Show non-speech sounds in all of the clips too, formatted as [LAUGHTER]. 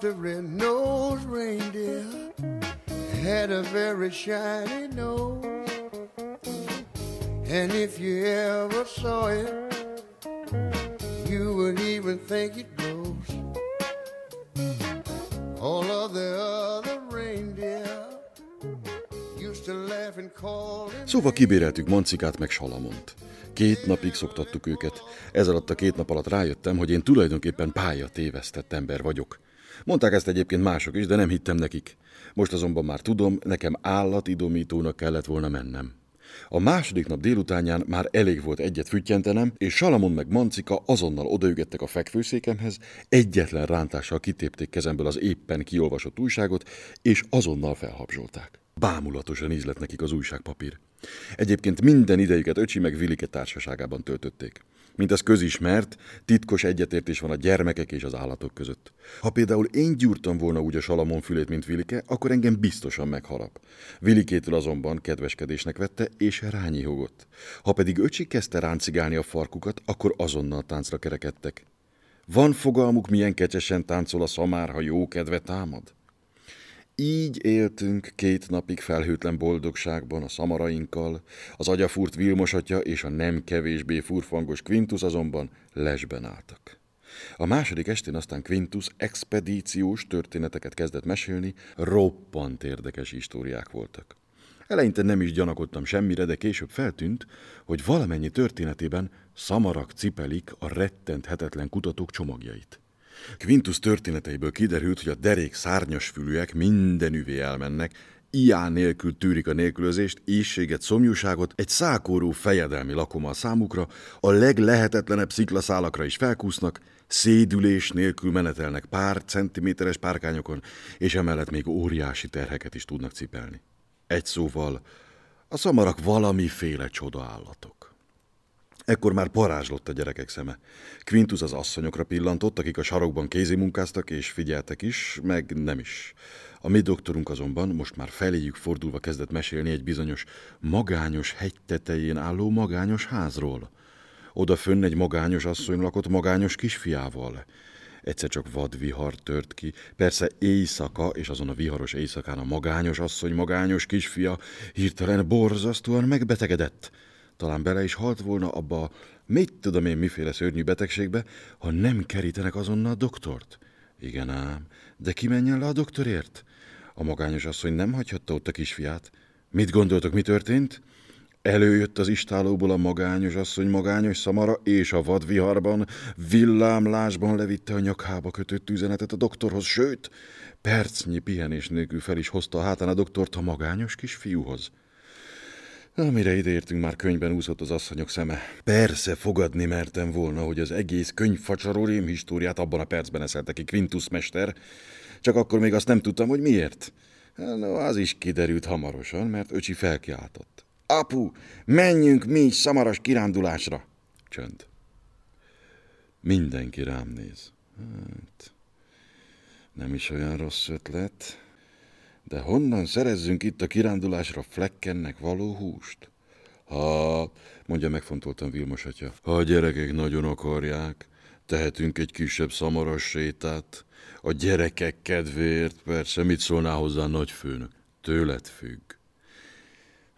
the red-nosed reindeer had a very shiny nose. And if you ever saw it, you would even think it glows. All of the other reindeer used to laugh and call Szóval kibéreltük Mancikát meg Salamont. Két napig szoktattuk őket. Ez alatt a két nap alatt rájöttem, hogy én tulajdonképpen pálya tévesztett ember vagyok. Mondták ezt egyébként mások is, de nem hittem nekik. Most azonban már tudom, nekem állatidomítónak kellett volna mennem. A második nap délutánján már elég volt egyet füttyentenem, és Salamon meg Mancika azonnal odaügettek a fekvőszékemhez, egyetlen rántással kitépték kezemből az éppen kiolvasott újságot, és azonnal felhabzsolták. Bámulatosan ízlett nekik az újságpapír. Egyébként minden idejüket öcsi meg Vilike társaságában töltötték. Mint az közismert, titkos egyetértés van a gyermekek és az állatok között. Ha például én gyúrtam volna úgy a Salamon fülét, mint Vilike, akkor engem biztosan megharap. Vilikétől azonban kedveskedésnek vette, és rányihogott. Ha pedig öcsi kezdte ráncigálni a farkukat, akkor azonnal táncra kerekedtek. Van fogalmuk, milyen kecsesen táncol a szamár, ha jó kedve támad? Így éltünk két napig felhőtlen boldogságban a szamarainkkal, az agyafúrt Vilmos atya és a nem kevésbé furfangos Quintus azonban lesben álltak. A második estén aztán Quintus expedíciós történeteket kezdett mesélni, roppant érdekes históriák voltak. Eleinte nem is gyanakodtam semmire, de később feltűnt, hogy valamennyi történetében szamarak cipelik a rettenthetetlen kutatók csomagjait. Quintus történeteiből kiderült, hogy a derék szárnyas fülűek mindenüvé elmennek, ián nélkül tűrik a nélkülözést, éjséget, szomjúságot, egy szákóró fejedelmi lakomal számukra, a leglehetetlenebb sziklaszálakra is felkúsznak, szédülés nélkül menetelnek pár centiméteres párkányokon, és emellett még óriási terheket is tudnak cipelni. Egy szóval, a szamarak valamiféle csoda állatok. Ekkor már parázslott a gyerekek szeme. Quintus az asszonyokra pillantott, akik a sarokban kézimunkáztak és figyeltek is, meg nem is. A mi doktorunk azonban most már feléjük fordulva kezdett mesélni egy bizonyos magányos hegy tetején álló magányos házról. Oda fönn egy magányos asszony lakott magányos kisfiával. Egyszer csak vadvihar tört ki, persze éjszaka, és azon a viharos éjszakán a magányos asszony magányos kisfia hirtelen borzasztóan megbetegedett. Talán bele is halt volna abba mit tudom én miféle szörnyű betegségbe, ha nem kerítenek azonnal a doktort. Igen ám, de ki menjen le a doktorért? A magányos asszony nem hagyhatta ott a kisfiát. Mit gondoltok, mi történt? Előjött az istálóból a magányos asszony magányos szamara, és a vadviharban, villámlásban levitte a nyakába kötött üzenetet a doktorhoz, sőt, percnyi pihenés nélkül fel is hozta a hátán a doktort a magányos kisfiúhoz. Amire ideértünk, már könyvben úszott az asszonyok szeme. Persze fogadni mertem volna, hogy az egész könyvfacsaró rémhistóriát abban a percben eszelte ki Quintus mester, csak akkor még azt nem tudtam, hogy miért. No, az is kiderült hamarosan, mert öcsi felkiáltott. Apu, menjünk mi is szamaras kirándulásra! Csönd. Mindenki rám néz. Hát, nem is olyan rossz ötlet. De honnan szerezzünk itt a kirándulásra flekkennek való húst? Ha, mondja megfontoltan Vilmos atya, ha a gyerekek nagyon akarják, tehetünk egy kisebb szamaras sétát. A gyerekek kedvéért persze, mit szólná hozzá nagyfőnök? Tőled függ.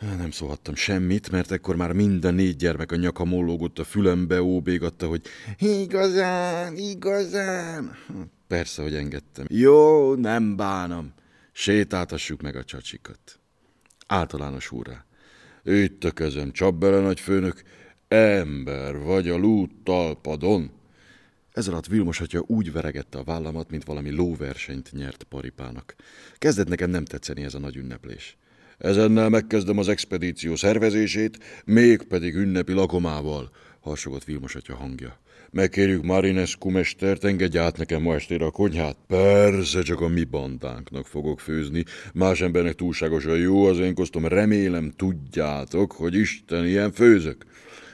Nem szólhattam semmit, mert ekkor már minden négy gyermek a nyaka mollogott a fülembe, óbégatta, hogy igazán, igazán. Persze, hogy engedtem. Jó, nem bánom. Sétáltassuk meg a csacsikat. Általános úrá. Itt a kezem, csap bele, nagy főnök. Ember vagy a lút talpadon. Ez alatt Vilmos atya úgy veregette a vállamat, mint valami lóversenyt nyert paripának. Kezdett nekem nem tetszeni ez a nagy ünneplés. Ezennel megkezdem az expedíció szervezését, mégpedig ünnepi lakomával, harsogott Vilmos atya hangja. Megkérjük Marinescu mestert, engedj át nekem ma estére a konyhát. Persze, csak a mi bandánknak fogok főzni. Más embernek túlságosan jó az én kosztom. Remélem tudjátok, hogy Isten ilyen főzök.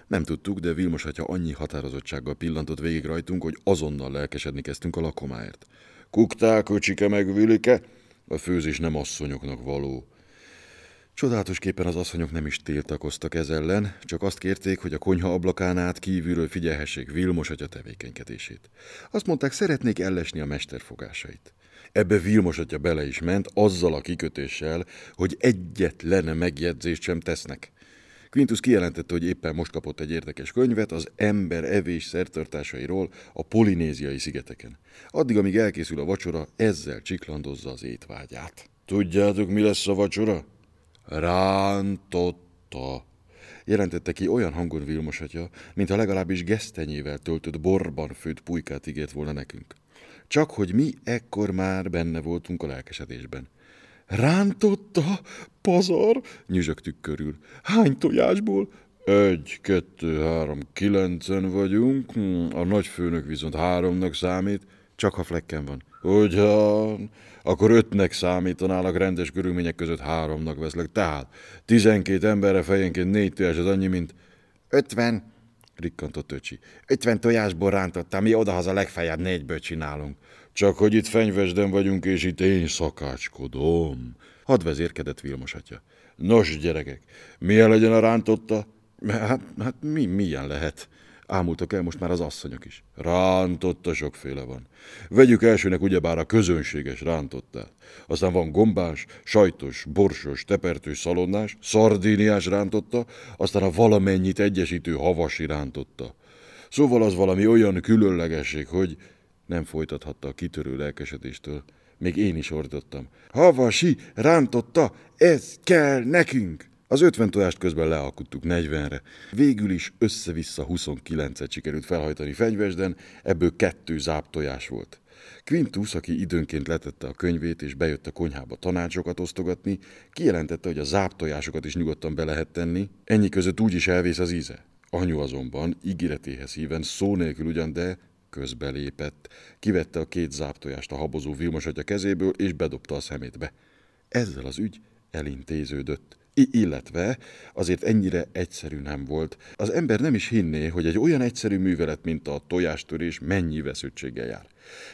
Nem tudtuk, de Vilmos atya annyi határozottsággal pillantott végig rajtunk, hogy azonnal lelkesedni kezdtünk a lakomáért. Kukták, öcsike meg Vilike, a főzés nem asszonyoknak való. Csodálatosképpen az asszonyok nem is tiltakoztak ez ellen, csak azt kérték, hogy a konyha ablakán át kívülről figyelhessék Vilmos atya tevékenykedését. Azt mondták, szeretnék ellesni a mester fogásait. Ebbe Vilmos atya bele is ment, azzal a kikötéssel, hogy egyetlen megjegyzést sem tesznek. Quintus kijelentette, hogy éppen most kapott egy érdekes könyvet az ember evés szertartásairól a polinéziai szigeteken. Addig, amíg elkészül a vacsora, ezzel csiklandozza az étvágyát. Tudjátok, mi lesz a vacsora? Rántotta jelentette ki olyan hangon Vilmos atya, mintha legalábbis gesztenyével töltött borban főtt pulykát ígért volna nekünk. Csak hogy mi ekkor már benne voltunk a lelkesedésben. Rántotta? Pazar? nyüzsögtük körül. Hány tojásból? Egy, kettő, három, kilencen vagyunk, a nagyfőnök viszont háromnak számít, csak ha flekken van. Ugyan, akkor ötnek számítanának rendes körülmények között háromnak veszlek. Tehát tizenkét emberre fejenként négy tojás az annyi, mint ötven, rikkantott öcsi. Ötven tojásból rántottam, mi odahaza legfeljebb négyből csinálunk. Csak hogy itt fenyvesden vagyunk, és itt én szakácskodom. Hadd vezérkedett Vilmos atya. Nos, gyerekek, milyen legyen a rántotta? Hát, hát mi, milyen lehet? Ámultak el most már az asszonyok is. Rántotta sokféle van. Vegyük elsőnek ugyebár a közönséges rántottát. Aztán van gombás, sajtos, borsos, tepertős szalonnás, szardíniás rántotta, aztán a valamennyit egyesítő havasi rántotta. Szóval az valami olyan különlegesség, hogy nem folytathatta a kitörő lelkesedéstől. Még én is ordottam. Havasi, rántotta, ez kell nekünk! Az 50 tojást közben lealkuttuk 40-re. Végül is össze-vissza 29-et sikerült felhajtani fenyvesden, ebből kettő záp tojás volt. Quintus, aki időnként letette a könyvét és bejött a konyhába tanácsokat osztogatni, kijelentette, hogy a záptojásokat is nyugodtan be lehet tenni, ennyi között úgy is elvész az íze. Anyu azonban ígéretéhez híven szó nélkül ugyan, de közbelépett. Kivette a két záptojást a habozó Vilmos atya kezéből, és bedobta a szemétbe. Ezzel az ügy elintéződött. Illetve azért ennyire egyszerű nem volt. Az ember nem is hinné, hogy egy olyan egyszerű művelet, mint a tojástörés mennyi veszültséggel jár.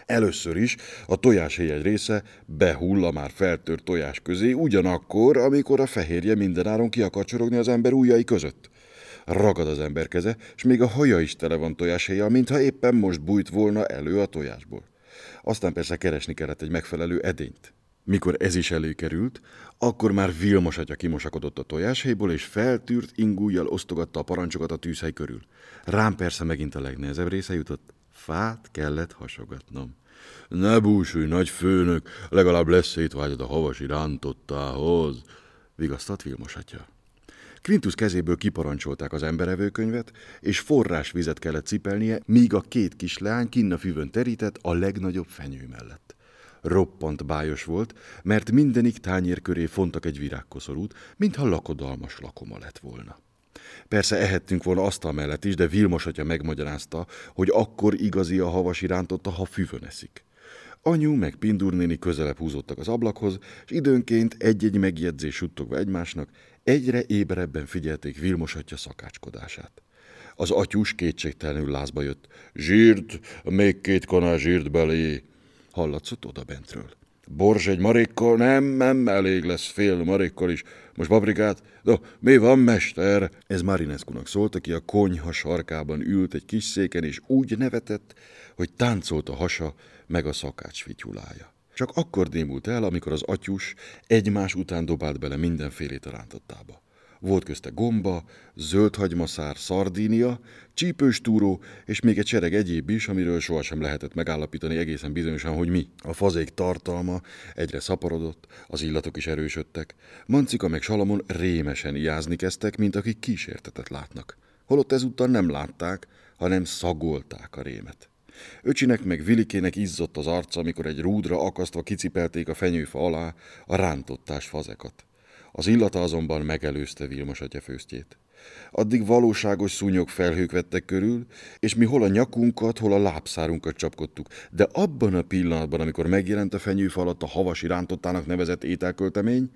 Először is a tojáshéj egy része behull a már feltört tojás közé, ugyanakkor, amikor a fehérje mindenáron ki akar csorogni az ember ujjai között. Ragad az ember keze, és még a haja is tele van tojáshéjjal, mintha éppen most bújt volna elő a tojásból. Aztán persze keresni kellett egy megfelelő edényt. Mikor ez is előkerült, akkor már Vilmos atya kimosakodott a tojáshéjból, és feltűrt ingújjal osztogatta a parancsokat a tűzhely körül. Rám persze megint a legnehezebb része jutott. Fát kellett hasogatnom. Ne búsulj, nagy főnök, legalább lesz szétvágyad a havasi rántottához, vigasztott Vilmos atya. Quintus kezéből kiparancsolták az emberevőkönyvet, és forrás vizet kellett cipelnie, míg a két kislány a füvön terített a legnagyobb fenyő mellett. Roppant bájos volt, mert mindenik tányér köré fontak egy virágkoszorút, mintha lakodalmas lakoma lett volna. Persze ehettünk volna asztal mellett is, de Vilmos atya megmagyarázta, hogy akkor igazi a havas irántotta, ha füvön eszik. Anyu meg Pindur néni közelebb húzottak az ablakhoz, és időnként egy-egy megjegyzés suttogva egymásnak, egyre éberebben figyelték Vilmos atya szakácskodását. Az atyus kétségtelenül lázba jött. Zsírt, még két kanál zsírt belé hallatszott oda bentről. Borzs egy marékkal? Nem, nem, elég lesz fél marékkal is. Most paprikát? No, mi van, mester? Ez Marinescunak szólt, aki a konyha sarkában ült egy kis széken, és úgy nevetett, hogy táncolt a hasa, meg a szakács fityulája. Csak akkor démult el, amikor az atyus egymás után dobált bele mindenfélét a rántottába. Volt közte gomba, zöldhagymaszár, szardínia, csípős túró, és még egy sereg egyéb is, amiről sohasem lehetett megállapítani egészen bizonyosan, hogy mi. A fazék tartalma egyre szaporodott, az illatok is erősödtek. Mancika meg Salamon rémesen ijázni kezdtek, mint akik kísértetet látnak. Holott ezúttal nem látták, hanem szagolták a rémet. Öcsinek meg Vilikének izzott az arca, amikor egy rúdra akasztva kicipelték a fenyőfa alá a rántottás fazekat. Az illata azonban megelőzte Vilmos atya főztjét. Addig valóságos szúnyog felhők vettek körül, és mi hol a nyakunkat, hol a lábszárunkat csapkodtuk. De abban a pillanatban, amikor megjelent a fenyőfa alatt a havas irántottának nevezett ételköltemény,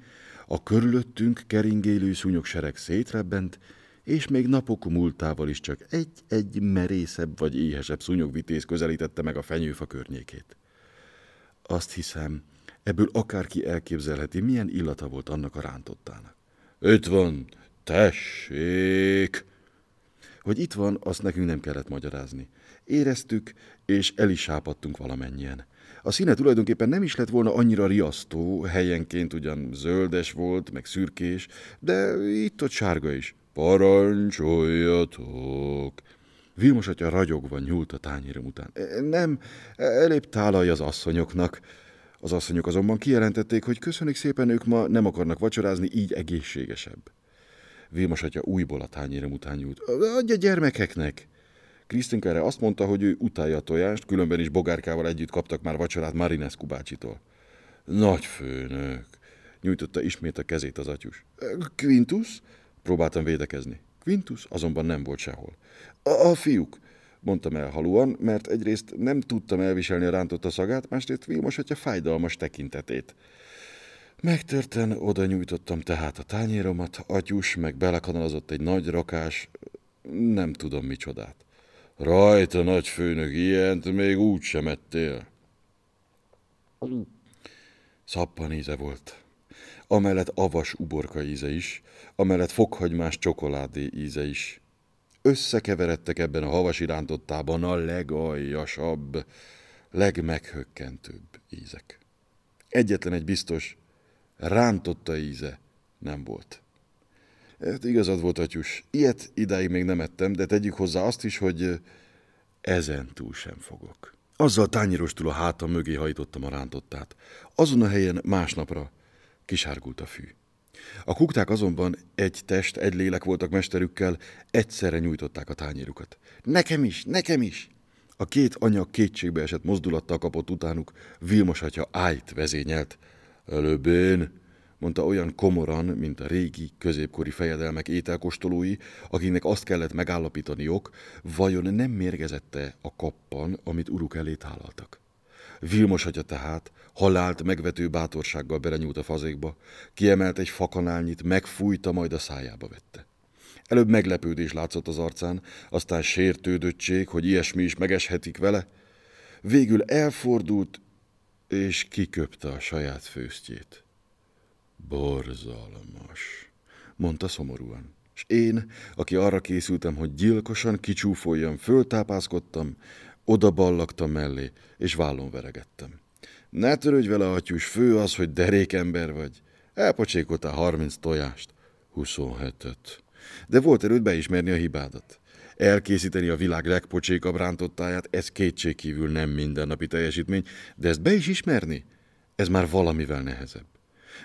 a körülöttünk keringélő szúnyog sereg szétrebbent, és még napok múltával is csak egy-egy merészebb vagy éhesebb szúnyogvitéz közelítette meg a fenyőfa környékét. Azt hiszem, Ebből akárki elképzelheti, milyen illata volt annak a rántottának. Itt van, tessék! Hogy itt van, azt nekünk nem kellett magyarázni. Éreztük, és el is sápadtunk valamennyien. A színe tulajdonképpen nem is lett volna annyira riasztó, helyenként ugyan zöldes volt, meg szürkés, de itt-ott sárga is. Parancsoljatok! Vilmos atya ragyogva nyúlt a tányérem után. E, nem, elébb tálalj az asszonyoknak. Az asszonyok azonban kijelentették, hogy köszönik szépen, ők ma nem akarnak vacsorázni, így egészségesebb. Vilmos atya újból a tányérem után nyúlt. Adja gyermekeknek! Krisztinka erre azt mondta, hogy ő utálja a tojást, különben is bogárkával együtt kaptak már vacsorát Marinescu bácsitól. Nagy főnök! Nyújtotta ismét a kezét az atyus. Quintus? Próbáltam védekezni. Quintus azonban nem volt sehol. A, a fiúk, mondtam elhalúan, mert egyrészt nem tudtam elviselni a rántott a szagát, másrészt Vilmos atya fájdalmas tekintetét. Megtörten oda nyújtottam tehát a tányéromat, atyus meg belekanalazott egy nagy rakás, nem tudom micsodát. Rajta, nagy főnök, ilyent még úgy sem ettél. Szappan íze volt. Amellett avas uborka íze is, amellett fokhagymás csokoládé íze is. Összekeveredtek ebben a havasi rántottában a legaljasabb, legmeghökkentőbb ízek. Egyetlen egy biztos, rántotta íze nem volt. Hát igazad volt, atyus. Ilyet idáig még nem ettem, de tegyük hozzá azt is, hogy ezen túl sem fogok. Azzal tányérostul a hátam mögé hajtottam a rántottát. Azon a helyen másnapra kisárgult a fű. A kukták azonban egy test, egy lélek voltak mesterükkel, egyszerre nyújtották a tányérukat. Nekem is, nekem is! A két anya kétségbe esett mozdulattal kapott utánuk, Vilmos atya ájt vezényelt. Előbb én, mondta olyan komoran, mint a régi, középkori fejedelmek ételkostolói, akiknek azt kellett megállapítaniok, vajon nem mérgezette a kappan, amit uruk elé tálaltak. Vilmos atya tehát, halált megvető bátorsággal berenyúlt a fazékba, kiemelt egy fakanálnyit, megfújta, majd a szájába vette. Előbb meglepődés látszott az arcán, aztán sértődöttség, hogy ilyesmi is megeshetik vele. Végül elfordult, és kiköpte a saját főztjét. Borzalmas, mondta szomorúan. És én, aki arra készültem, hogy gyilkosan kicsúfoljam, föltápászkodtam, oda ballagtam mellé, és vállon veregettem. Ne törődj vele, atyus, fő az, hogy derékember vagy. Elpocsékoltál harminc tojást, huszonhetet. De volt erőd beismerni a hibádat. Elkészíteni a világ legpocsékabb rántottáját, ez kétségkívül nem mindennapi teljesítmény, de ezt be is ismerni, ez már valamivel nehezebb.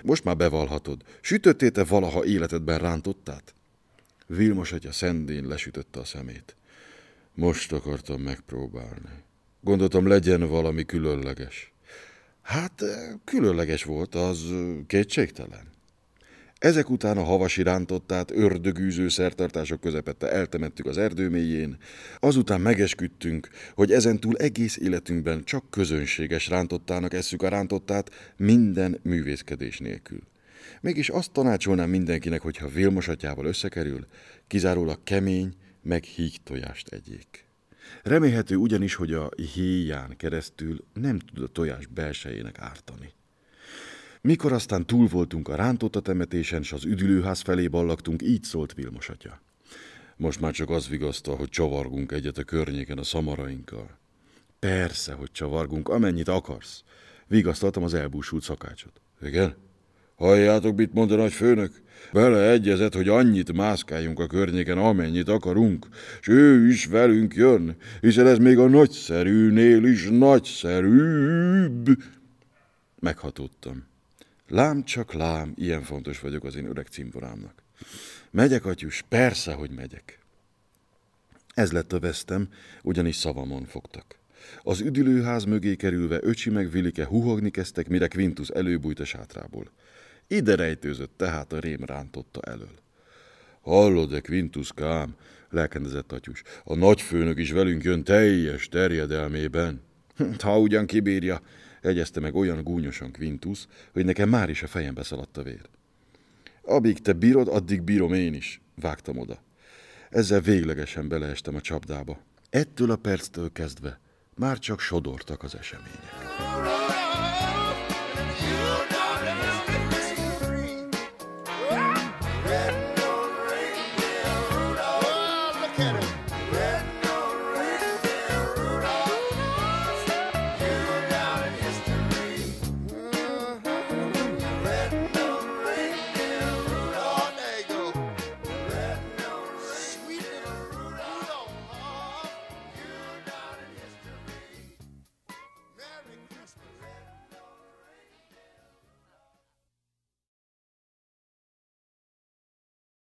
Most már bevallhatod, sütöttél-te valaha életedben rántottát? Vilmos atya szendén lesütötte a szemét. Most akartam megpróbálni. Gondoltam, legyen valami különleges. Hát, különleges volt, az kétségtelen. Ezek után a havasi rántottát ördögűző szertartások közepette eltemettük az erdő mélyén, azután megesküdtünk, hogy ezentúl egész életünkben csak közönséges rántottának esszük a rántottát minden művészkedés nélkül. Mégis azt tanácsolnám mindenkinek, hogyha Vilmos atyával összekerül, kizárólag kemény, meg híg tojást egyék. Remélhető ugyanis, hogy a héján keresztül nem tud a tojás belsejének ártani. Mikor aztán túl voltunk a rántotta temetésen, s az üdülőház felé ballagtunk, így szólt Vilmos atya. Most már csak az vigasztal, hogy csavargunk egyet a környéken a szamarainkkal. Persze, hogy csavargunk, amennyit akarsz. Vigasztaltam az elbúsult szakácsot. Igen? Halljátok, mit mond a nagy főnök? Beleegyezett, hogy annyit mászkáljunk a környéken, amennyit akarunk, és ő is velünk jön, hiszen ez még a nagyszerűnél is nagyszerűbb. Meghatódtam. Lám csak lám, ilyen fontos vagyok az én öreg cimborámnak. Megyek, atyus, persze, hogy megyek. Ez lett a vesztem, ugyanis szavamon fogtak. Az üdülőház mögé kerülve öcsi meg Vilike huhogni kezdtek, mire Quintus előbújt a sátrából. Ide rejtőzött tehát a rém rántotta elől. Hallod-e, kám? lelkendezett atyus. A nagyfőnök is velünk jön teljes terjedelmében. [LAUGHS] Ha ugyan kibírja, jegyezte meg olyan gúnyosan Quintus, hogy nekem már is a fejembe szaladt a vér. Amíg te bírod, addig bírom én is, vágtam oda. Ezzel véglegesen beleestem a csapdába. Ettől a perctől kezdve már csak sodortak az események.